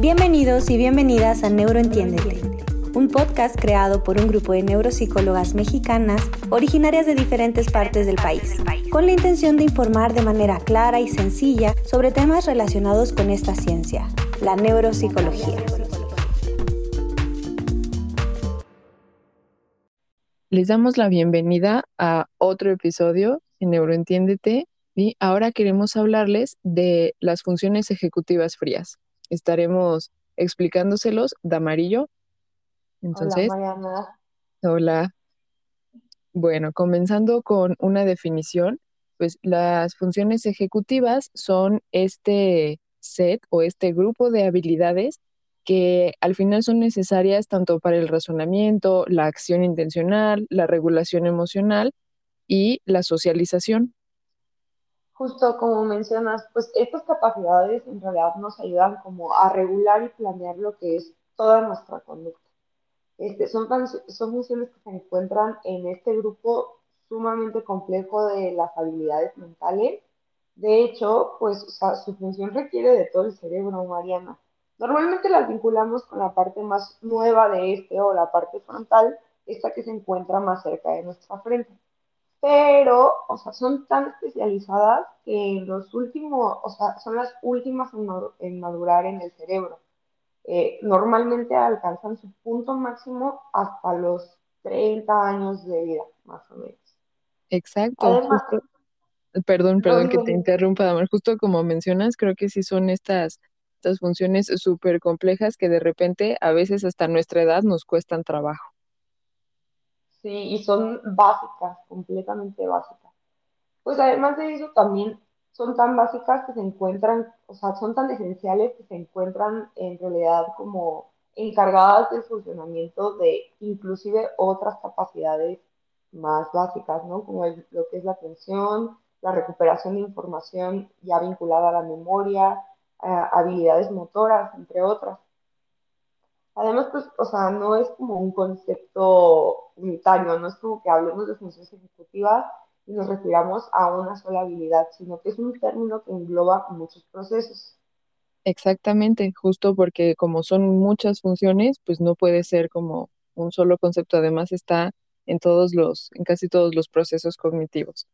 Bienvenidos y bienvenidas a Neuroentiéndete, un podcast creado por un grupo de neuropsicólogas mexicanas originarias de diferentes partes del país, con la intención de informar de manera clara y sencilla sobre temas relacionados con esta ciencia, la neuropsicología. Les damos la bienvenida a otro episodio en Neuroentiéndete y ahora queremos hablarles de las funciones ejecutivas frías estaremos explicándoselos de amarillo. Entonces, hola, Mariana. Hola. Bueno, comenzando con una definición, pues las funciones ejecutivas son este set o este grupo de habilidades que al final son necesarias tanto para el razonamiento, la acción intencional, la regulación emocional y la socialización justo como mencionas, pues estas capacidades en realidad nos ayudan como a regular y planear lo que es toda nuestra conducta. Este, son, son funciones que se encuentran en este grupo sumamente complejo de las habilidades mentales. De hecho, pues su función requiere de todo el cerebro, Mariana. Normalmente las vinculamos con la parte más nueva de este o la parte frontal, esta que se encuentra más cerca de nuestra frente pero, o sea, son tan especializadas que en los últimos, o sea, son las últimas en, madurar en el cerebro. Eh, normalmente alcanzan su punto máximo hasta los 30 años de vida, más o menos. Exacto. perdón, perdón que te interrumpa, Damar. Justo como mencionas, creo que sí son estas, estas funciones súper complejas que de repente a veces hasta nuestra edad nos cuestan trabajo. Sí, y son básicas, completamente básicas. Pues además de eso también son tan básicas que se encuentran, o sea, son tan esenciales que se encuentran en realidad como encargadas del funcionamiento de inclusive otras capacidades más básicas, ¿no? Como lo que es la atención, la recuperación de información ya vinculada a la memoria, habilidades motoras, entre otras. Además, pues, o sea, no es como un concepto unitario, no es como que hablemos de funciones ejecutivas y nos refiramos a una sola habilidad, sino que es un término que engloba muchos procesos. Exactamente, justo porque como son muchas funciones, pues no puede ser como un solo concepto, además está en todos los, en casi todos los procesos cognitivos.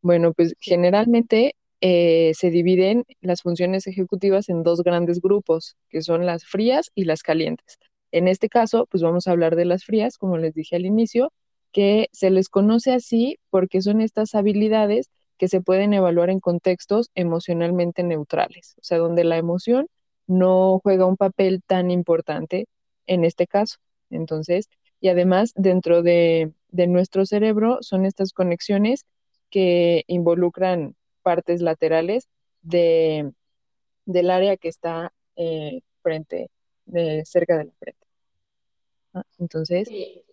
Bueno, pues generalmente eh, se dividen las funciones ejecutivas en dos grandes grupos, que son las frías y las calientes. En este caso, pues vamos a hablar de las frías, como les dije al inicio, que se les conoce así porque son estas habilidades que se pueden evaluar en contextos emocionalmente neutrales, o sea, donde la emoción no juega un papel tan importante en este caso. Entonces, y además dentro de, de nuestro cerebro son estas conexiones que involucran partes laterales de, del área que está eh, frente, de, cerca de la frente. Ah, entonces. Sí.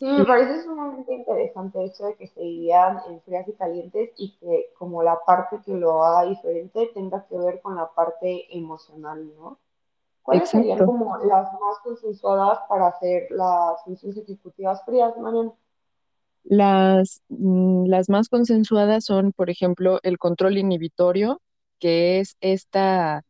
me parece sumamente interesante eso de que se dividan en frías y calientes y que como la parte que lo haga diferente tenga que ver con la parte emocional, ¿no? ¿Cuáles serían como las más consensuadas para hacer las funciones ejecutivas frías, Mariana? Las, mm, las más consensuadas son, por ejemplo, el control inhibitorio, que es esta,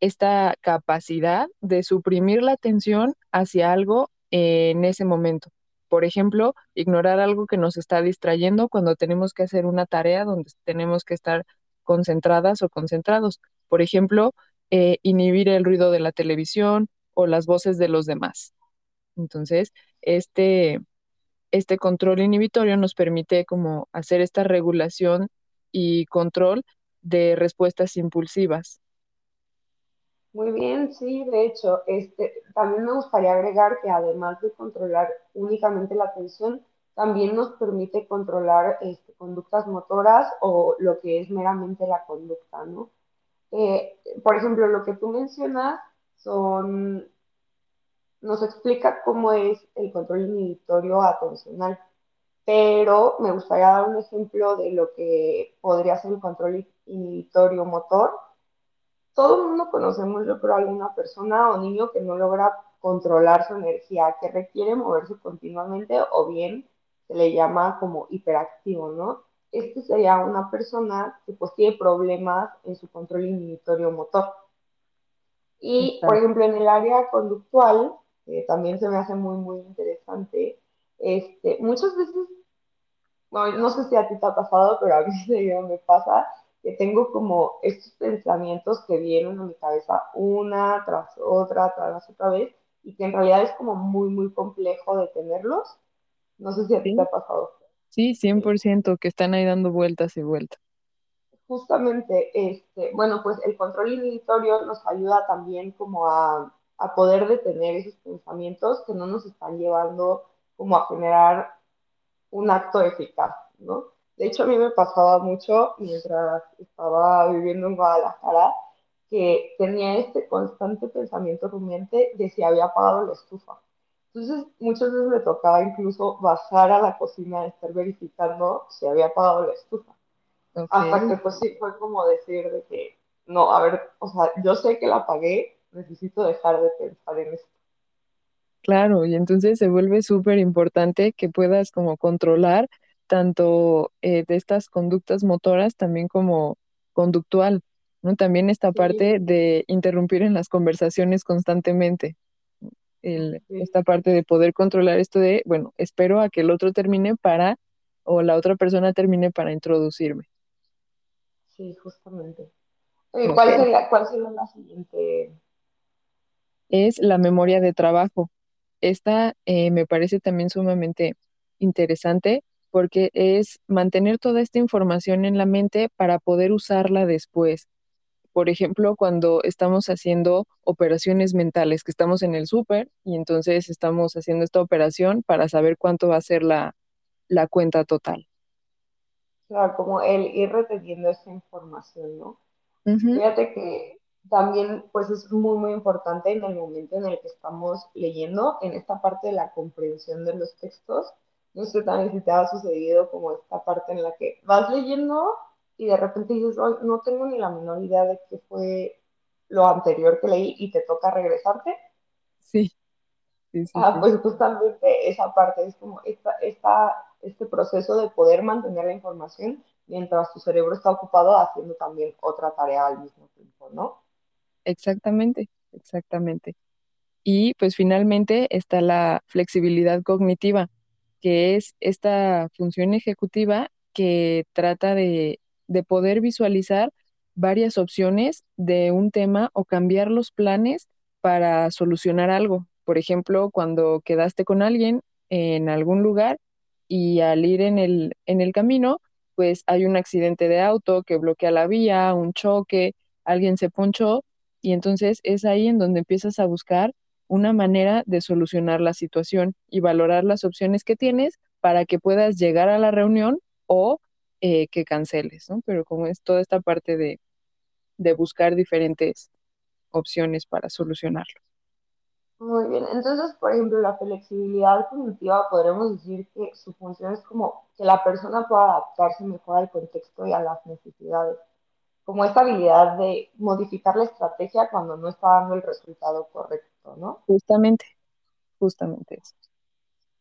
esta capacidad de suprimir la atención hacia algo en ese momento. Por ejemplo, ignorar algo que nos está distrayendo cuando tenemos que hacer una tarea donde tenemos que estar concentradas o concentrados. Por ejemplo, eh, inhibir el ruido de la televisión o las voces de los demás. Entonces, este, este control inhibitorio nos permite como hacer esta regulación y control de respuestas impulsivas. Muy bien, sí, de hecho, este, también me gustaría agregar que además de controlar únicamente la atención, también nos permite controlar este, conductas motoras o lo que es meramente la conducta, ¿no? Eh, por ejemplo, lo que tú mencionas son nos explica cómo es el control inhibitorio atencional, pero me gustaría dar un ejemplo de lo que podría ser el control inhibitorio motor. Todo el mundo conocemos, yo creo, alguna persona o niño que no logra controlar su energía, que requiere moverse continuamente o bien se le llama como hiperactivo, ¿no? Este sería una persona que pues tiene problemas en su control inhibitorio motor. Y, por ejemplo, en el área conductual, también se me hace muy, muy interesante, este, muchas veces, bueno, no sé si a ti te ha pasado, pero a mí me pasa que tengo como estos pensamientos que vienen a mi cabeza una tras otra, tras otra vez, y que en realidad es como muy, muy complejo detenerlos. No sé si a ti te ha pasado. Sí, 100%, que están ahí dando vueltas y vueltas. Justamente, este, bueno, pues el control inhibitorio nos ayuda también como a, a poder detener esos pensamientos que no nos están llevando como a generar un acto eficaz, ¿no? De hecho, a mí me pasaba mucho mientras estaba viviendo en Guadalajara que tenía este constante pensamiento rumiante de si había apagado la estufa. Entonces, muchas veces me tocaba incluso bajar a la cocina a estar verificando si había apagado la estufa. Hasta que pues sí fue como decir de que, no, a ver, o sea, yo sé que la apagué, necesito dejar de pensar en esto. Claro, y entonces se vuelve súper importante que puedas como controlar tanto eh, de estas conductas motoras también como conductual, ¿no? También esta parte de interrumpir en las conversaciones constantemente. Esta parte de poder controlar esto de, bueno, espero a que el otro termine para, o la otra persona termine para introducirme. Sí, justamente. ¿cuál, sería, ¿Cuál sería la siguiente? Es la memoria de trabajo. Esta eh, me parece también sumamente interesante porque es mantener toda esta información en la mente para poder usarla después. Por ejemplo, cuando estamos haciendo operaciones mentales, que estamos en el súper y entonces estamos haciendo esta operación para saber cuánto va a ser la, la cuenta total. Claro, como el ir reteniendo esa información, ¿no? Fíjate que también pues es muy muy importante en el momento en el que estamos leyendo, en esta parte de la comprensión de los textos. No sé también si te ha sucedido como esta parte en la que vas leyendo y de repente dices, no tengo ni la menor idea de qué fue lo anterior que leí y te toca regresarte. Sí. ah, pues justamente esa parte es como esta, esta, este proceso de poder mantener la información mientras tu cerebro está ocupado haciendo también otra tarea al mismo tiempo, ¿no? Exactamente, exactamente. Y pues finalmente está la flexibilidad cognitiva, que es esta función ejecutiva que trata de, de poder visualizar varias opciones de un tema o cambiar los planes para solucionar algo. Por ejemplo, cuando quedaste con alguien en algún lugar y al ir en el, en el camino, pues hay un accidente de auto que bloquea la vía, un choque, alguien se ponchó y entonces es ahí en donde empiezas a buscar una manera de solucionar la situación y valorar las opciones que tienes para que puedas llegar a la reunión o eh, que canceles, ¿no? Pero como es toda esta parte de, de buscar diferentes opciones para solucionarlo. Muy bien, entonces, por ejemplo, la flexibilidad cognitiva podremos decir que su función es como que la persona pueda adaptarse mejor al contexto y a las necesidades como esta habilidad de modificar la estrategia cuando no está dando el resultado correcto, ¿no? Justamente, justamente eso.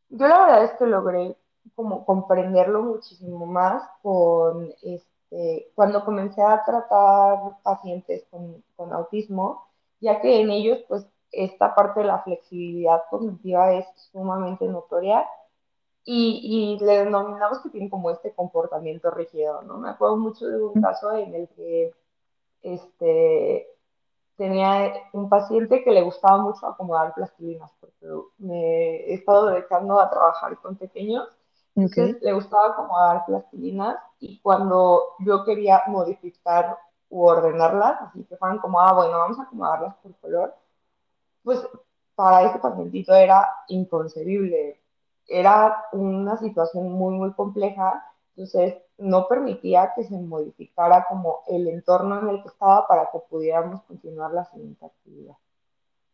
Yo la verdad es que logré como comprenderlo muchísimo más con este, cuando comencé a tratar pacientes con, con autismo, ya que en ellos pues esta parte de la flexibilidad cognitiva es sumamente notoria y, le denominamos que tienen como este comportamiento rígido, ¿no? Me acuerdo mucho de un caso en el que este, tenía un paciente que le gustaba mucho acomodar plastilinas, porque me he estado dedicando a trabajar con pequeños, entonces le gustaba acomodar plastilinas y cuando yo quería modificar u ordenarlas, así que fueran como, ah, bueno, vamos a acomodarlas por color, pues para este pacientito era inconcebible era una situación muy, muy compleja, entonces no permitía que se modificara como el entorno en el que estaba para que pudiéramos continuar la siguiente actividad.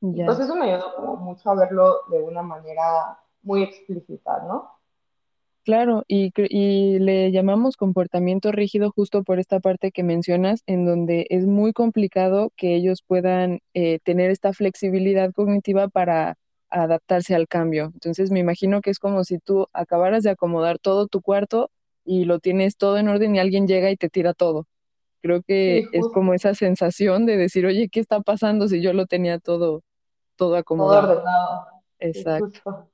Entonces eso me ayudó como mucho a verlo de una manera muy explícita, ¿no? Claro, y, y, le llamamos comportamiento rígido justo por esta parte que mencionas, en donde es muy complicado que ellos puedan eh, tener esta flexibilidad cognitiva para adaptarse al cambio. Entonces me imagino que es como si tú acabaras de acomodar todo tu cuarto y lo tienes todo en orden y alguien llega y te tira todo. Creo Sí, que es como esa sensación de decir, oye, ¿qué está pasando si yo lo tenía todo, todo todo acomodado? ordenado. Sí, Exacto. justo.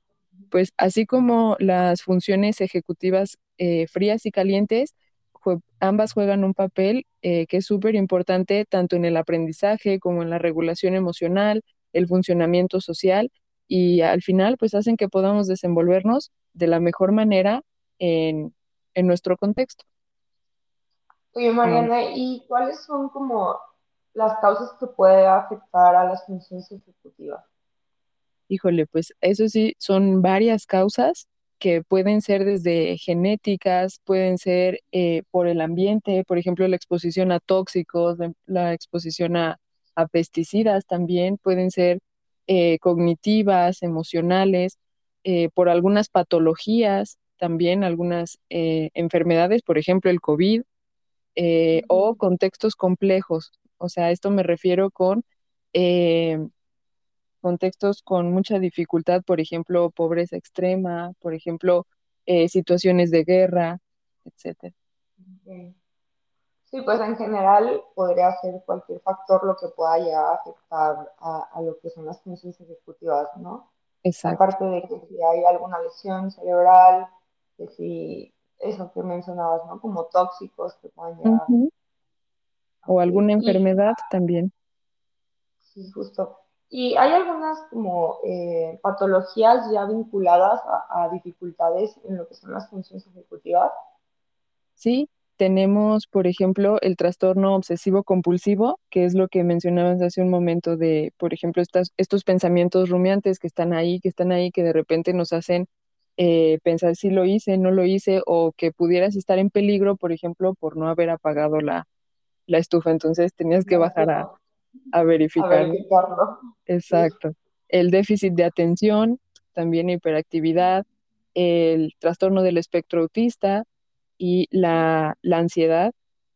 Pues así como las funciones ejecutivas eh, frías y calientes, jue- ambas juegan un papel eh, que es súper importante tanto en el aprendizaje como en la regulación emocional, el funcionamiento social y al final pues hacen que podamos desenvolvernos de la mejor manera en, en nuestro contexto. Oye, Mariana, ¿y cuáles son como las causas que puede afectar a las funciones ejecutivas? Híjole, pues eso sí, son varias causas que pueden ser desde genéticas, pueden ser eh, por el ambiente, por ejemplo, la exposición a tóxicos, la, la exposición a, a pesticidas también, pueden ser eh, cognitivas, emocionales, eh, por algunas patologías, también algunas eh, enfermedades, por ejemplo, el COVID, eh, o contextos complejos. O sea, a esto me refiero con... eh, contextos con mucha dificultad, por ejemplo, pobreza extrema, por ejemplo, situaciones de guerra, ok. Sí, pues en general podría ser cualquier factor lo que pueda llegar a afectar a, a lo que son las funciones ejecutivas, ¿no? Exacto. Aparte de que si hay alguna lesión cerebral, que si eso que mencionabas, ¿no? Como tóxicos que puedan llegar. O alguna Y enfermedad también. sí, justo. Y hay algunas como eh, patologías ya vinculadas a, a dificultades en lo que son las funciones ejecutivas. Sí, tenemos, por ejemplo, el trastorno obsesivo compulsivo, que es lo que mencionabas hace un momento de, por ejemplo, estas, estos pensamientos rumiantes que están ahí, que están ahí, que de repente nos hacen eh, pensar si lo hice, no lo hice, o que pudieras estar en peligro, por ejemplo, por no haber apagado la, la estufa. Entonces tenías que bajar a, a A verificar. verificarlo. Exacto. El déficit de atención, también hiperactividad, el trastorno del espectro autista y la, la ansiedad.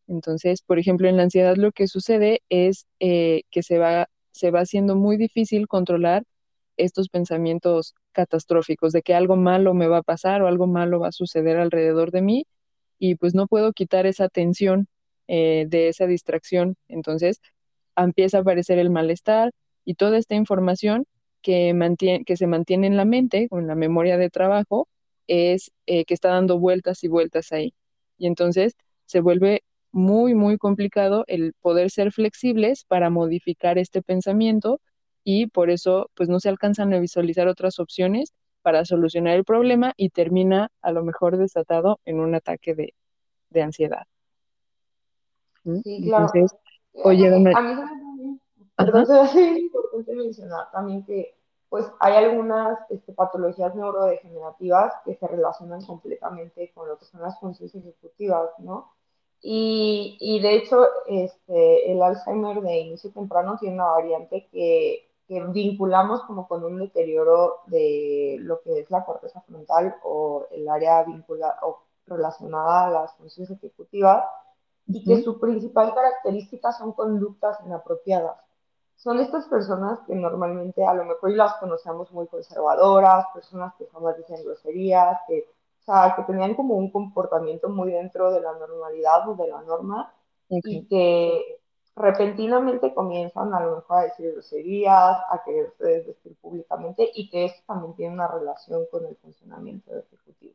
Entonces, por ejemplo, en la ansiedad lo que sucede es eh, que se va, se va haciendo muy difícil controlar estos pensamientos catastróficos de que algo malo me va a pasar o algo malo va a suceder alrededor de mí y pues no puedo quitar esa atención eh, de esa distracción. Entonces, empieza a aparecer el malestar y toda esta información que, que se mantiene en la mente, en la memoria de trabajo, es eh, que está dando vueltas y vueltas ahí. Y entonces se vuelve muy, muy complicado el poder ser flexibles para modificar este pensamiento y por eso pues no se alcanzan a visualizar otras opciones para solucionar el problema y termina a lo mejor desatado en un ataque de, de ansiedad. ¿sí? Sí, claro. Entonces, Eh, oye, A mí ajá, perdón, importante mencionar también que pues hay algunas este, patologías neurodegenerativas que se relacionan completamente con lo que son las funciones ejecutivas, ¿no? Y, y de hecho, este, el Alzheimer de inicio temprano tiene una variante que, que vinculamos como con un deterioro de lo que es la corteza frontal o el área vinculada o relacionada a las funciones ejecutivas y que ujú, su principal característica son conductas inapropiadas. Son estas personas que normalmente a lo mejor las conocemos muy conservadoras, personas que jamás dicen groserías, que, o sea, que tenían como un comportamiento muy dentro de la normalidad o de la norma y que repentinamente comienzan a lo mejor a decir groserías, a quererse desvestir públicamente y que esto también tiene una relación con el funcionamiento ejecutivo.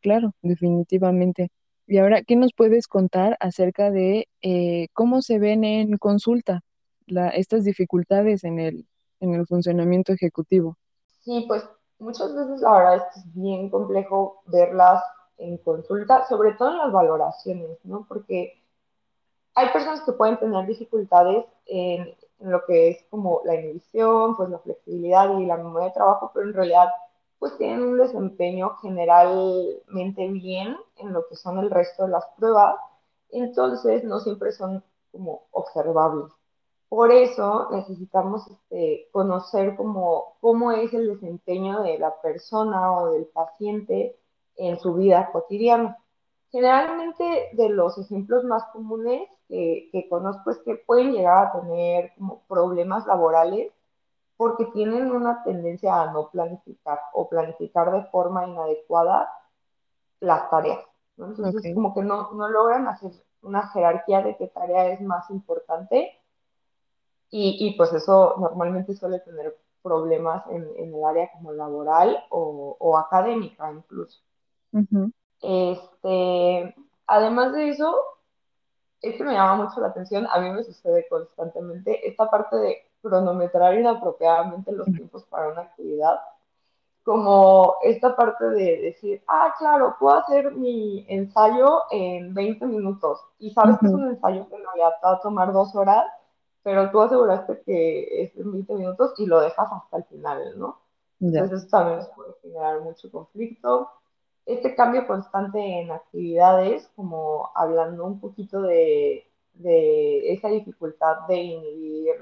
Claro, definitivamente. Y ahora, ¿qué nos puedes contar acerca de eh, cómo se ven en consulta la, estas dificultades en el, en el funcionamiento ejecutivo? Sí, pues muchas veces la verdad es que es bien complejo verlas en consulta, sobre todo en las valoraciones, ¿no? Porque hay personas que pueden tener dificultades en, en lo que es como la inhibición, pues la flexibilidad y la memoria de trabajo, pero en realidad pues tienen un desempeño generalmente bien en lo que son el resto de las pruebas, entonces no siempre son como observables. Por eso necesitamos este, conocer cómo, cómo es el desempeño de la persona o del paciente en su vida cotidiana. Generalmente de los ejemplos más comunes que, que conozco es que pueden llegar a tener como problemas laborales porque tienen una tendencia a no planificar o planificar de forma inadecuada las tareas. ¿no? Entonces, Ok, como que no, no logran hacer una jerarquía de qué tarea es más importante y, y pues eso normalmente suele tener problemas en, en el área como laboral o, o académica incluso. Este, además de eso, esto me llama mucho la atención, a mí me sucede constantemente, esta parte de cronometrar inapropiadamente los tiempos para una actividad, como esta parte de decir, ah, claro, puedo hacer mi ensayo en 20 minutos y sabes que es un ensayo que en realidad va a tomar dos horas, pero tú aseguraste que es en 20 minutos y lo dejas hasta el final, ¿no? Entonces eso también puede generar mucho conflicto este cambio constante en actividades, como hablando un poquito de, esa dificultad de inhibir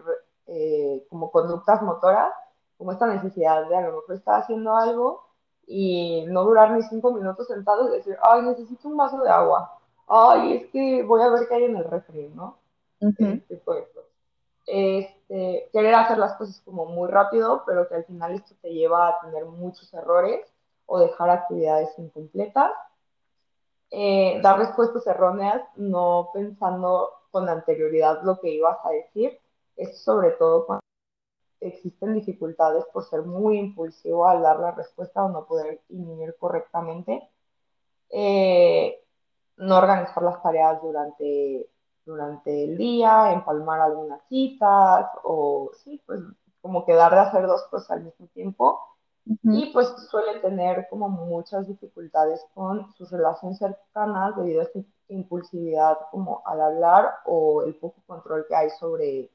eh, como conductas motoras, como esta necesidad de a lo mejor estar haciendo algo y no durar ni cinco minutos sentado y decir, ay, necesito un vaso de agua, ay, es que voy a ver qué hay en el refri, ¿no? Este, pues, este, querer hacer las cosas como muy rápido, pero que al final esto te lleva a tener muchos errores o dejar actividades incompletas. Eh, dar respuestas erróneas no pensando con anterioridad lo que ibas a decir. es sobre todo cuando existen dificultades por ser muy impulsivo al dar la respuesta o no poder inhibir correctamente. Eh, no organizar las tareas durante, durante el día, empalmar algunas citas o sí, pues como quedar de hacer dos cosas al mismo tiempo y pues suele tener como muchas dificultades con sus relaciones cercanas debido a esta impulsividad como al hablar o el poco control que hay sobre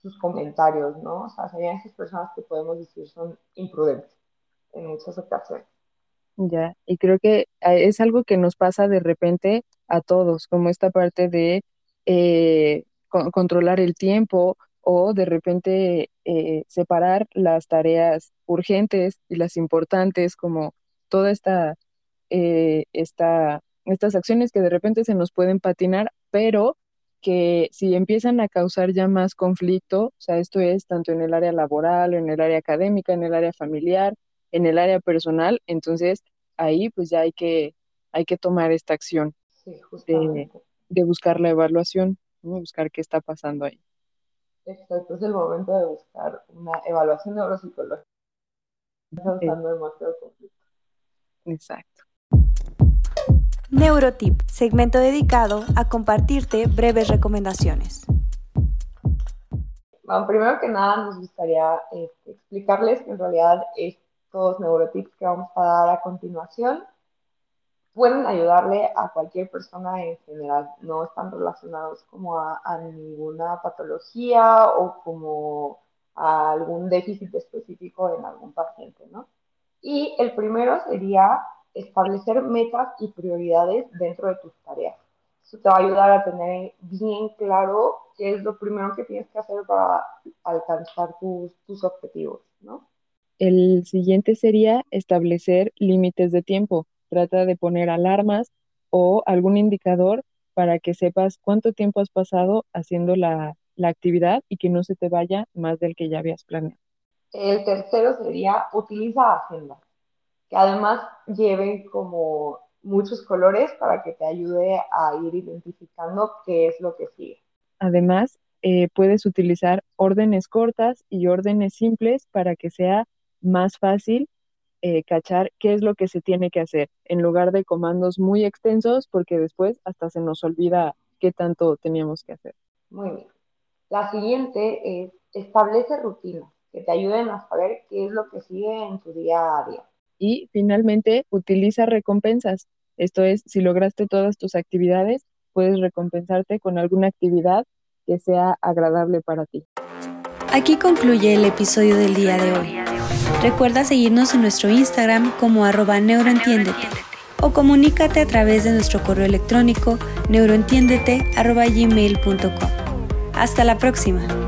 sus comentarios, ¿no? O sea, serían esas personas que podemos decir son imprudentes en muchas ocasiones. Ya, y creo que eh, es algo que nos pasa de repente a todos, como esta parte de eh, controlar el tiempo o de repente eh, separar las tareas urgentes y las importantes, como toda esta, eh, esta, estas acciones que de repente se nos pueden patinar, pero que si empiezan a causar ya más conflicto, o sea, esto es tanto en el área laboral, en el área académica, en el área familiar, en el área personal, entonces ahí pues ya hay que, hay que tomar esta acción. De, de, buscar la evaluación, buscar qué está pasando ahí. Exacto, es el momento de buscar una evaluación neuropsicológica. Estamos usando demasiado conflicto. Exacto. Neurotip, segmento dedicado a compartirte breves recomendaciones. Bueno, primero que nada nos gustaría este, explicarles que en realidad estos neurotips que vamos a dar a continuación pueden ayudarle a cualquier persona en general, no están relacionados como a, ninguna patología o como a algún déficit específico en algún paciente, ¿no? Y el primero sería establecer metas y prioridades dentro de tus tareas. Eso te va a ayudar a tener bien claro qué es lo primero que tienes que hacer para alcanzar tus, tus objetivos, ¿no? El siguiente sería establecer límites de tiempo trata de poner alarmas o algún indicador para que sepas cuánto tiempo has pasado haciendo la, actividad y que no se te vaya más del que ya habías planeado. El tercero sería utiliza agenda, que además lleven como muchos colores para que te ayude a ir identificando qué es lo que sigue. Además, eh, puedes utilizar órdenes cortas y órdenes simples para que sea más fácil eh, cachar qué es lo que se tiene que hacer, en lugar de comandos muy extensos, porque después hasta se nos olvida qué tanto teníamos que hacer. Muy bien. La siguiente es establece rutinas que te ayuden a saber qué es lo que sigue en tu día a día. Y finalmente, utiliza recompensas. Esto es, si lograste todas tus actividades, puedes recompensarte con alguna actividad que sea agradable para ti. Aquí concluye el episodio del día de hoy. Recuerda seguirnos en nuestro Instagram como arroba neuroentiéndete o comunícate a través de nuestro correo electrónico neuroentiéndete.gmail.com. Hasta la próxima.